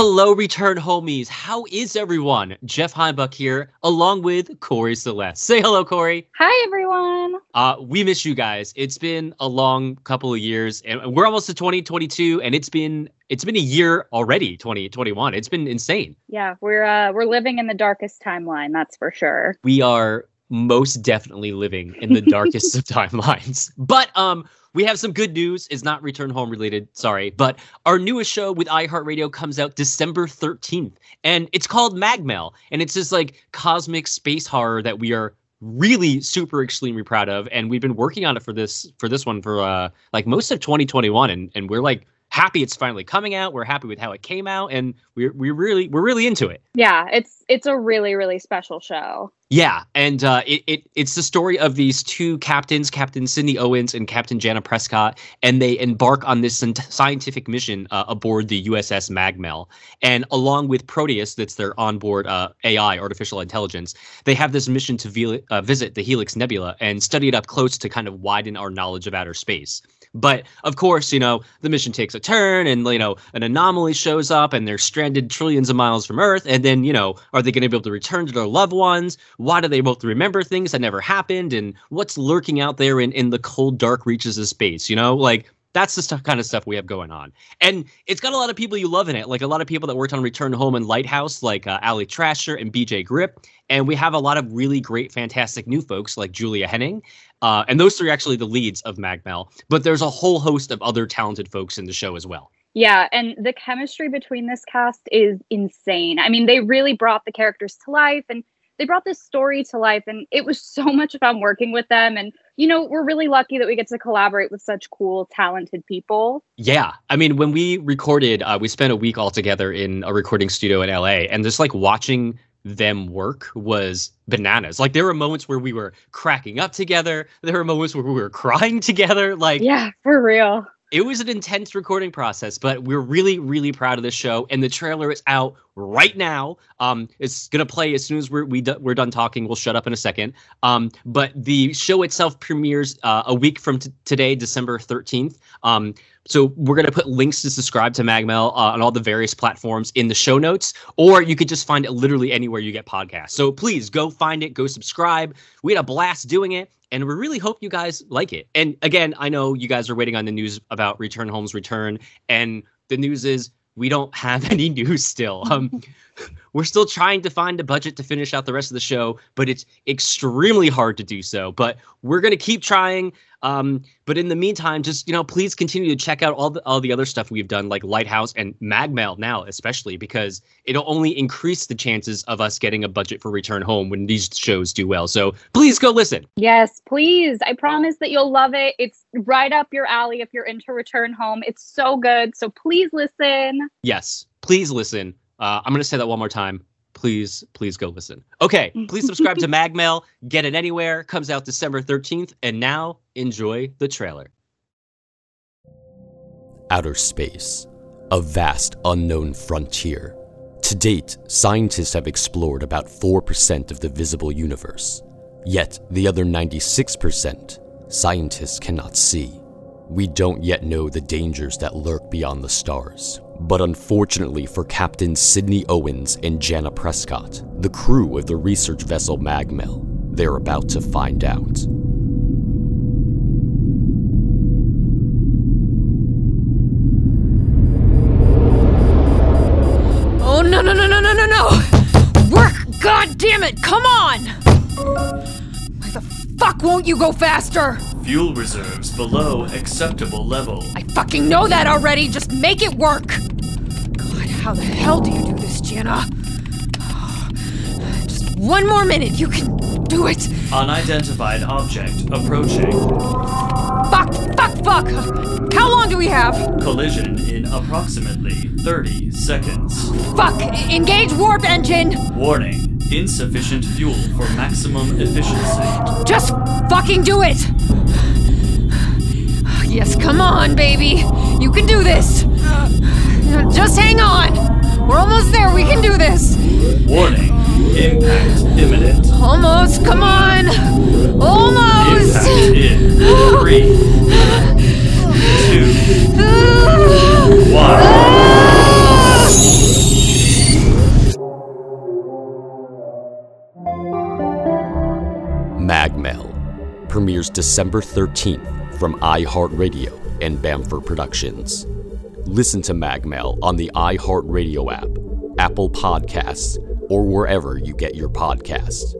Hello, return homies. How is everyone? Jeff Heimbuck here, along with Corey Celeste. Say hello, Corey. Hi, everyone. Uh, we miss you guys. It's been a long couple of years, and we're almost to 2022, and it's been it's been a year already. 2021. It's been insane. Yeah, we're uh, we're living in the darkest timeline. That's for sure. We are most definitely living in the darkest of timelines. But um, we have some good news. It's not return home related, sorry, but our newest show with iHeartRadio comes out December 13th, and it's called Magmel, and it's this like cosmic space horror that we are really super extremely proud of, and we've been working on it for this for this one for uh like most of 2021, and and we're like happy it's finally coming out. We're happy with how it came out, and we're we really we're really into it. Yeah, it's it's a really really special show. Yeah, and uh, it, it it's the story of these two captains, Captain Sydney Owens and Captain Jana Prescott, and they embark on this scientific mission uh, aboard the USS Magmel. And along with Proteus, that's their onboard uh, AI, artificial intelligence, they have this mission to vi- uh, visit the Helix Nebula and study it up close to kind of widen our knowledge of outer space. But of course, you know, the mission takes a turn and, you know, an anomaly shows up and they're stranded trillions of miles from Earth. And then, you know, are they going to be able to return to their loved ones? Why do they both remember things that never happened? And what's lurking out there in, in the cold, dark reaches of space? You know, like that's the stuff, kind of stuff we have going on. And it's got a lot of people you love in it, like a lot of people that worked on Return Home and Lighthouse, like uh, Ali Trasher and BJ Grip. And we have a lot of really great, fantastic new folks like Julia Henning. Uh, and those three are actually the leads of Magmel. But there's a whole host of other talented folks in the show as well. Yeah, and the chemistry between this cast is insane. I mean, they really brought the characters to life and they brought this story to life and it was so much fun working with them. And you know we're really lucky that we get to collaborate with such cool talented people. Yeah. I mean when we recorded uh, we spent a week all together in a recording studio in la and just like watching them work was bananas. Like there were moments where we were cracking up together. There were moments where we were crying together. Like yeah for real. it was an intense recording process, but we're really, really proud of this show. And the trailer is out right now. Um, it's gonna play as soon as we're we we're done talking. We'll shut up in a second. Um, but the show itself premieres uh, a week from t- today, December thirteenth. Um, so we're going to put links to subscribe to Magmel uh, on all the various platforms in the show notes, or you could just find it literally anywhere you get podcasts. So please go find it, go subscribe. We had a blast doing it, and we really hope you guys like it. And again, I know you guys are waiting on the news about Return Home's return, and the news is we don't have any news still. Um, we're still trying to find a budget to finish out the rest of the show, but it's extremely hard to do so. But we're gonna keep trying. Um, but in the meantime, just you know, please continue to check out all the all the other stuff we've done, like Lighthouse and Magmel now, especially because it'll only increase the chances of us getting a budget for Return Home when these shows do well. So please go listen. Yes, please. I promise that you'll love it. It's right up your alley if you're into Return Home. It's so good. So please listen. Yes, please listen. Uh, I'm going to say that one more time. Please, please go listen. Okay, please subscribe to Magmel. Get it anywhere. Comes out December 13th. And now enjoy the trailer. Outer space, a vast unknown frontier. To date, scientists have explored about 4% of the visible universe. Yet, the other 96%, scientists cannot see. We don't yet know the dangers that lurk beyond the stars. But unfortunately for Captain Sydney Owens and Jana Prescott, the crew of the research vessel Magmel, they're about to find out. Oh, no, no, no, no, no, no, no! Work! God damn it! Come on! Why the fuck won't you go faster? Fuel reserves below acceptable level. I fucking know that already. Just make it work. God, how the hell do you do this, Jana? Just one more minute. You can do it. Unidentified object approaching. Fuck, fuck, fuck. How long do we have? Collision in approximately 30 seconds. Fuck, engage warp engine. Warning insufficient fuel for maximum efficiency. Just fucking do it. Yes, come on, baby. You can do this. Just hang on. We're almost there. We can do this. Warning. Impact imminent. Almost. Come on. Almost. Impact in three, two, one. Magmel premieres December 13th from iHeartRadio and Bamford Productions. Listen to Magmel on the iHeartRadio app, Apple Podcasts, or wherever you get your podcasts.